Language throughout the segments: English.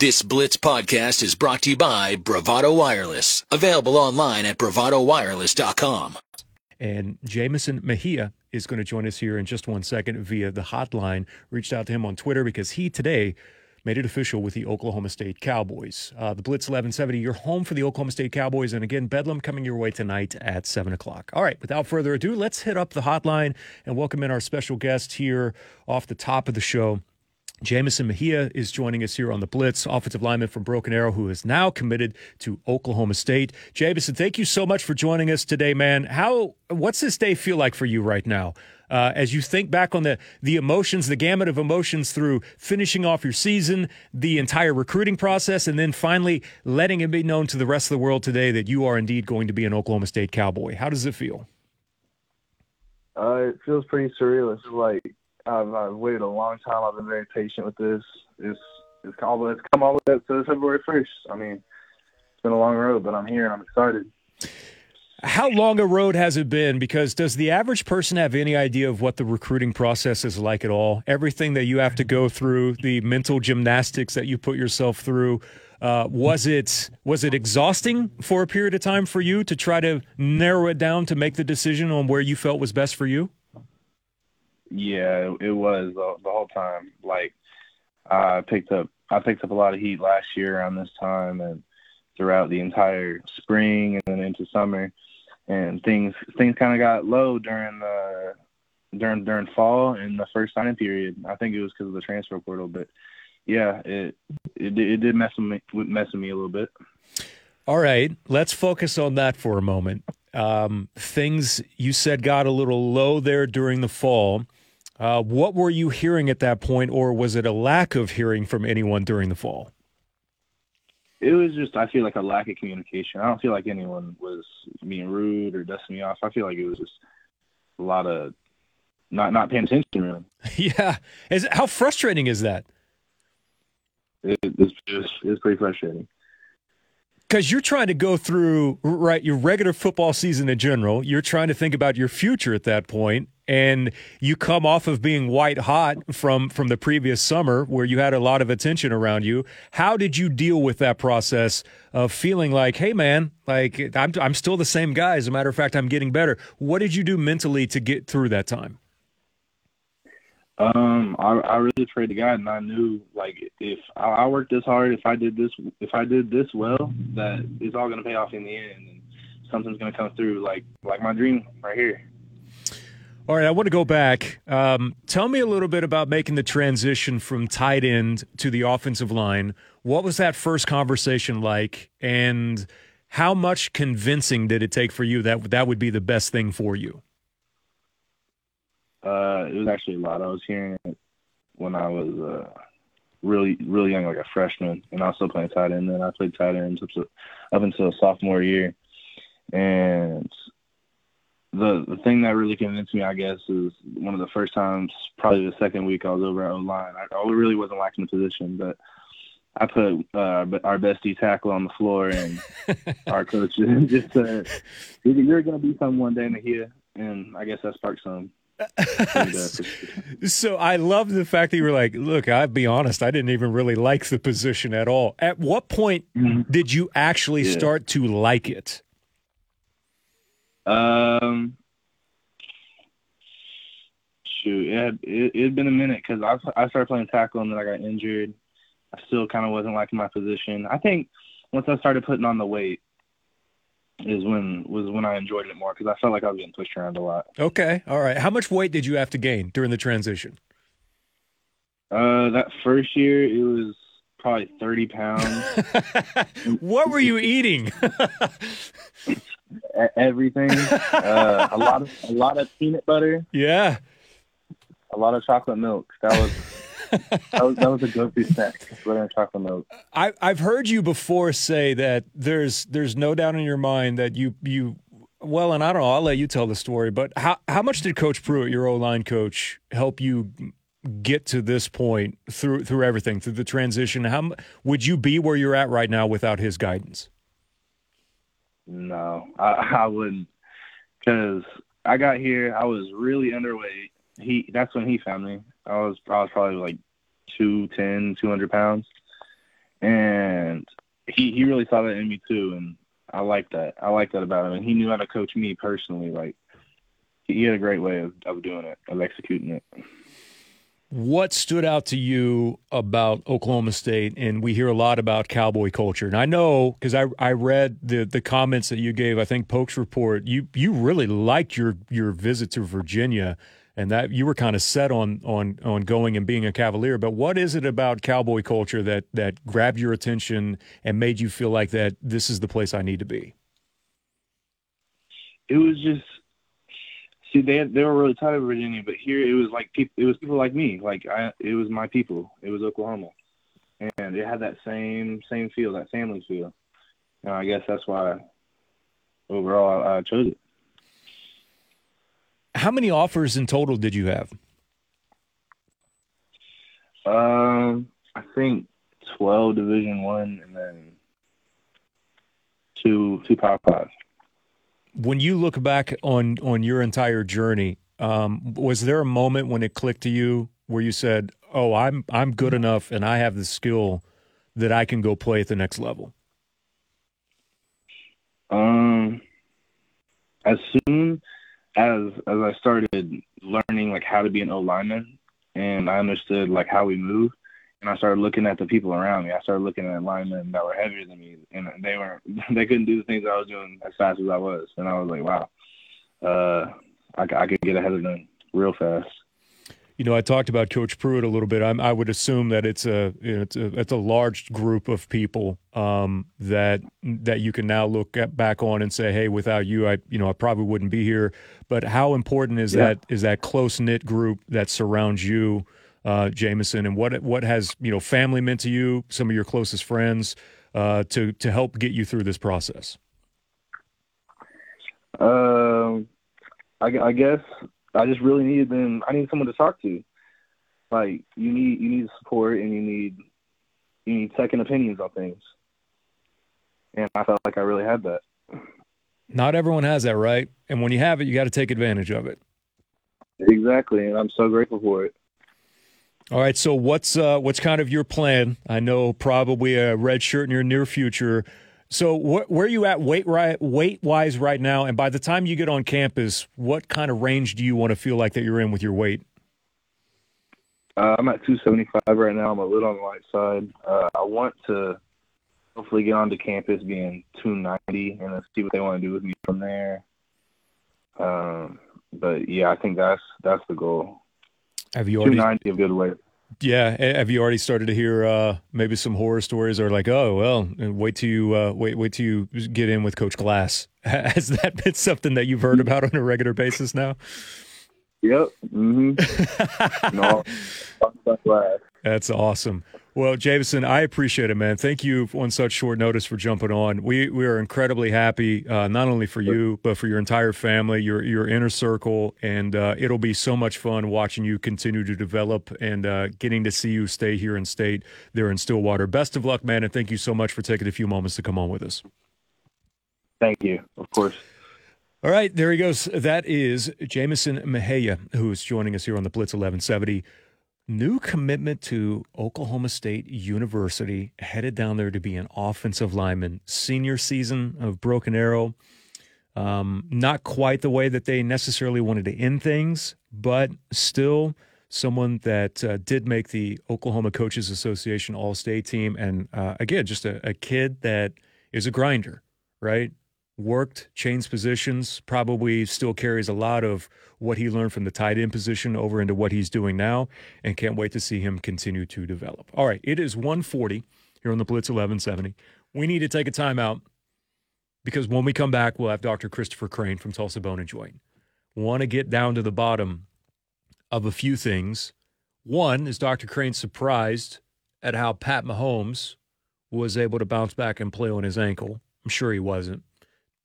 This Blitz podcast is brought to you by Bravado Wireless, available online at bravadowireless.com. And Jamison Mejia is going to join us here in just one second via the hotline. Reached out to him on Twitter because he today made it official with the Oklahoma State Cowboys. Uh, the Blitz 1170, you're home for the Oklahoma State Cowboys. And again, Bedlam coming your way tonight at 7 o'clock. All right, without further ado, let's hit up the hotline and welcome in our special guest here off the top of the show. Jamison Mejia is joining us here on the Blitz, offensive lineman from Broken Arrow, who is now committed to Oklahoma State. Jamison, thank you so much for joining us today, man. How what's this day feel like for you right now? Uh, as you think back on the the emotions, the gamut of emotions through finishing off your season, the entire recruiting process, and then finally letting it be known to the rest of the world today that you are indeed going to be an Oklahoma State Cowboy. How does it feel? Uh, it feels pretty surreal. It's like I've, I've waited a long time. I've been very patient with this. It's it's come, it's come all the way up to February first. I mean, it's been a long road, but I'm here and I'm excited. How long a road has it been? Because does the average person have any idea of what the recruiting process is like at all? Everything that you have to go through, the mental gymnastics that you put yourself through. Uh, was it was it exhausting for a period of time for you to try to narrow it down to make the decision on where you felt was best for you? Yeah, it, was the, whole time. Like I picked up I picked up a lot of heat last year around this time and throughout the entire spring and then into summer and things things kind of got low during the during during fall and the first signing period. I think it was because of the transfer portal, but yeah, it it, it did mess with me mess with me a little bit. All right, let's focus on that for a moment. Um, things you said got a little low there during the fall. Uh, what were you hearing at that point, or was it a lack of hearing from anyone during the fall? It was just, I feel like a lack of communication. I don't feel like anyone was being rude or dusting me off. I feel like it was just a lot of not not paying attention, really. yeah. Is, how frustrating is that? It, it's, it's, it's pretty frustrating because you're trying to go through right your regular football season in general. You're trying to think about your future at that point and you come off of being white hot from from the previous summer where you had a lot of attention around you. How did you deal with that process of feeling like hey man like i'm, I'm still the same guy. As a matter of fact i'm getting better. What did you do mentally to get through that time um, I, I really prayed to God, and I knew like if I, I worked this hard, if I did this, if I did this well, that it's all gonna pay off in the end, and something's gonna come through, like like my dream right here. All right, I want to go back. Um, tell me a little bit about making the transition from tight end to the offensive line. What was that first conversation like, and how much convincing did it take for you that that would be the best thing for you? Uh, it was actually a lot. I was hearing it when I was uh, really, really young, like a freshman, and I was still playing tight end. And I played tight end up, to, up until sophomore year. And the the thing that really convinced me, I guess, is one of the first times, probably the second week I was over at O line. I, I really wasn't liking the position, but I put uh, our bestie tackle on the floor, and our coach just said, "You're going to be someone one day, Nahia." And I guess that sparked some so I love the fact that you were like, look, I'll be honest, I didn't even really like the position at all. At what point mm-hmm. did you actually yeah. start to like it? Um, shoot, it had, it had been a minute because I I started playing tackle and then I got injured. I still kind of wasn't liking my position. I think once I started putting on the weight, is when was when I enjoyed it more because I felt like I was getting pushed around a lot. Okay, all right. How much weight did you have to gain during the transition? Uh, that first year it was probably thirty pounds. what were you eating? Everything. Uh, a lot of a lot of peanut butter. Yeah. A lot of chocolate milk. That was that, was, that was a go-to snack, butter and chocolate milk. I, I've heard you before say that there's there's no doubt in your mind that you you well, and I don't know. I'll let you tell the story. But how how much did Coach Pruitt, your O line coach, help you get to this point through through everything through the transition? How would you be where you're at right now without his guidance? No, I, I wouldn't, because I got here. I was really underweight. He that's when he found me. I was I was probably like 210, 200 pounds. And he he really saw that in me too, and I like that. I like that about him, and he knew how to coach me personally. Like he had a great way of, of doing it, of executing it. What stood out to you about Oklahoma State? And we hear a lot about cowboy culture. And I know because I, I read the, the comments that you gave, I think Pokes Report, you, you really liked your, your visit to Virginia and that you were kind of set on, on, on going and being a Cavalier. But what is it about cowboy culture that, that grabbed your attention and made you feel like that this is the place I need to be? It was just see they they were really tight of Virginia, but here it was like people it was people like me, like I it was my people, it was Oklahoma, and it had that same same feel, that family feel. And I guess that's why overall I, I chose it. How many offers in total did you have? Um, I think twelve Division One, and then two two Power Five when you look back on on your entire journey, um, was there a moment when it clicked to you where you said, "Oh, I'm I'm good enough, and I have the skill that I can go play at the next level"? Um, as soon as as I started learning like how to be an O lineman, and I understood like how we move, and I started looking at the people around me. I started looking at linemen that were heavier than me, and they weren't. They couldn't do the things I was doing as fast as I was, and I was like, wow, uh, I, I could get ahead of them real fast. You know, I talked about Coach Pruitt a little bit. I'm, i would assume that it's a you know, it's a it's a large group of people um, that that you can now look at, back on and say, hey, without you, I you know I probably wouldn't be here. But how important is yeah. that is that close knit group that surrounds you? uh, Jamison, and what what has you know family meant to you, some of your closest friends, uh, to to help get you through this process? Um, I, I guess I just really needed them. I need someone to talk to. Like you need you need support and you need you need second opinions on things. And I felt like I really had that. Not everyone has that, right? And when you have it, you got to take advantage of it. Exactly, and I'm so grateful for it. All right. So what's uh, what's kind of your plan? I know probably a red shirt in your near future. So wh- where are you at weight right, weight wise right now? And by the time you get on campus, what kind of range do you want to feel like that you're in with your weight? Uh, I'm at 275 right now. I'm a little on the light side. Uh, I want to hopefully get onto campus being 290 and then see what they want to do with me from there. Um, but yeah, I think that's that's the goal. Have you already 290 a good weight? Yeah, have you already started to hear uh, maybe some horror stories, or like, oh well, wait till you uh, wait wait till you get in with Coach Glass? Has that been something that you've heard about on a regular basis now? Yep. Mm-hmm. no, That's awesome. Well, Jamison, I appreciate it, man. Thank you on such short notice for jumping on. We we are incredibly happy, uh, not only for you but for your entire family, your your inner circle, and uh, it'll be so much fun watching you continue to develop and uh, getting to see you stay here in state there in Stillwater. Best of luck, man, and thank you so much for taking a few moments to come on with us. Thank you. Of course. All right, there he goes. That is Jamison Mejia, who is joining us here on the Blitz 1170 new commitment to Oklahoma State University, headed down there to be an offensive lineman. Senior season of Broken Arrow. Um, not quite the way that they necessarily wanted to end things, but still someone that uh, did make the Oklahoma Coaches Association All State team. And uh, again, just a, a kid that is a grinder, right? Worked, changed positions, probably still carries a lot of what he learned from the tight end position over into what he's doing now, and can't wait to see him continue to develop. All right, it is 140 here on the Blitz 1170. We need to take a timeout because when we come back, we'll have Dr. Christopher Crane from Tulsa Bone and Joint. Want to get down to the bottom of a few things. One is Dr. Crane surprised at how Pat Mahomes was able to bounce back and play on his ankle. I'm sure he wasn't.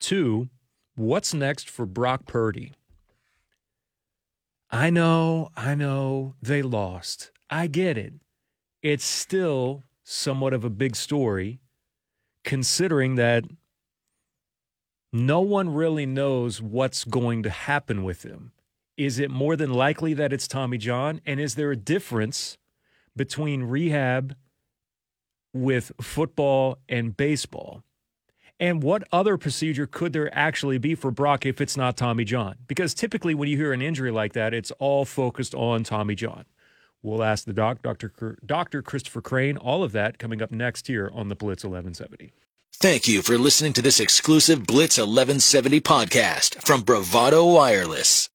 Two, what's next for Brock Purdy? I know, I know they lost. I get it. It's still somewhat of a big story considering that no one really knows what's going to happen with him. Is it more than likely that it's Tommy John? And is there a difference between rehab with football and baseball? And what other procedure could there actually be for Brock if it's not Tommy John? Because typically, when you hear an injury like that, it's all focused on Tommy John. We'll ask the doc, Dr. Dr. Christopher Crane, all of that coming up next here on the Blitz 1170. Thank you for listening to this exclusive Blitz 1170 podcast from Bravado Wireless.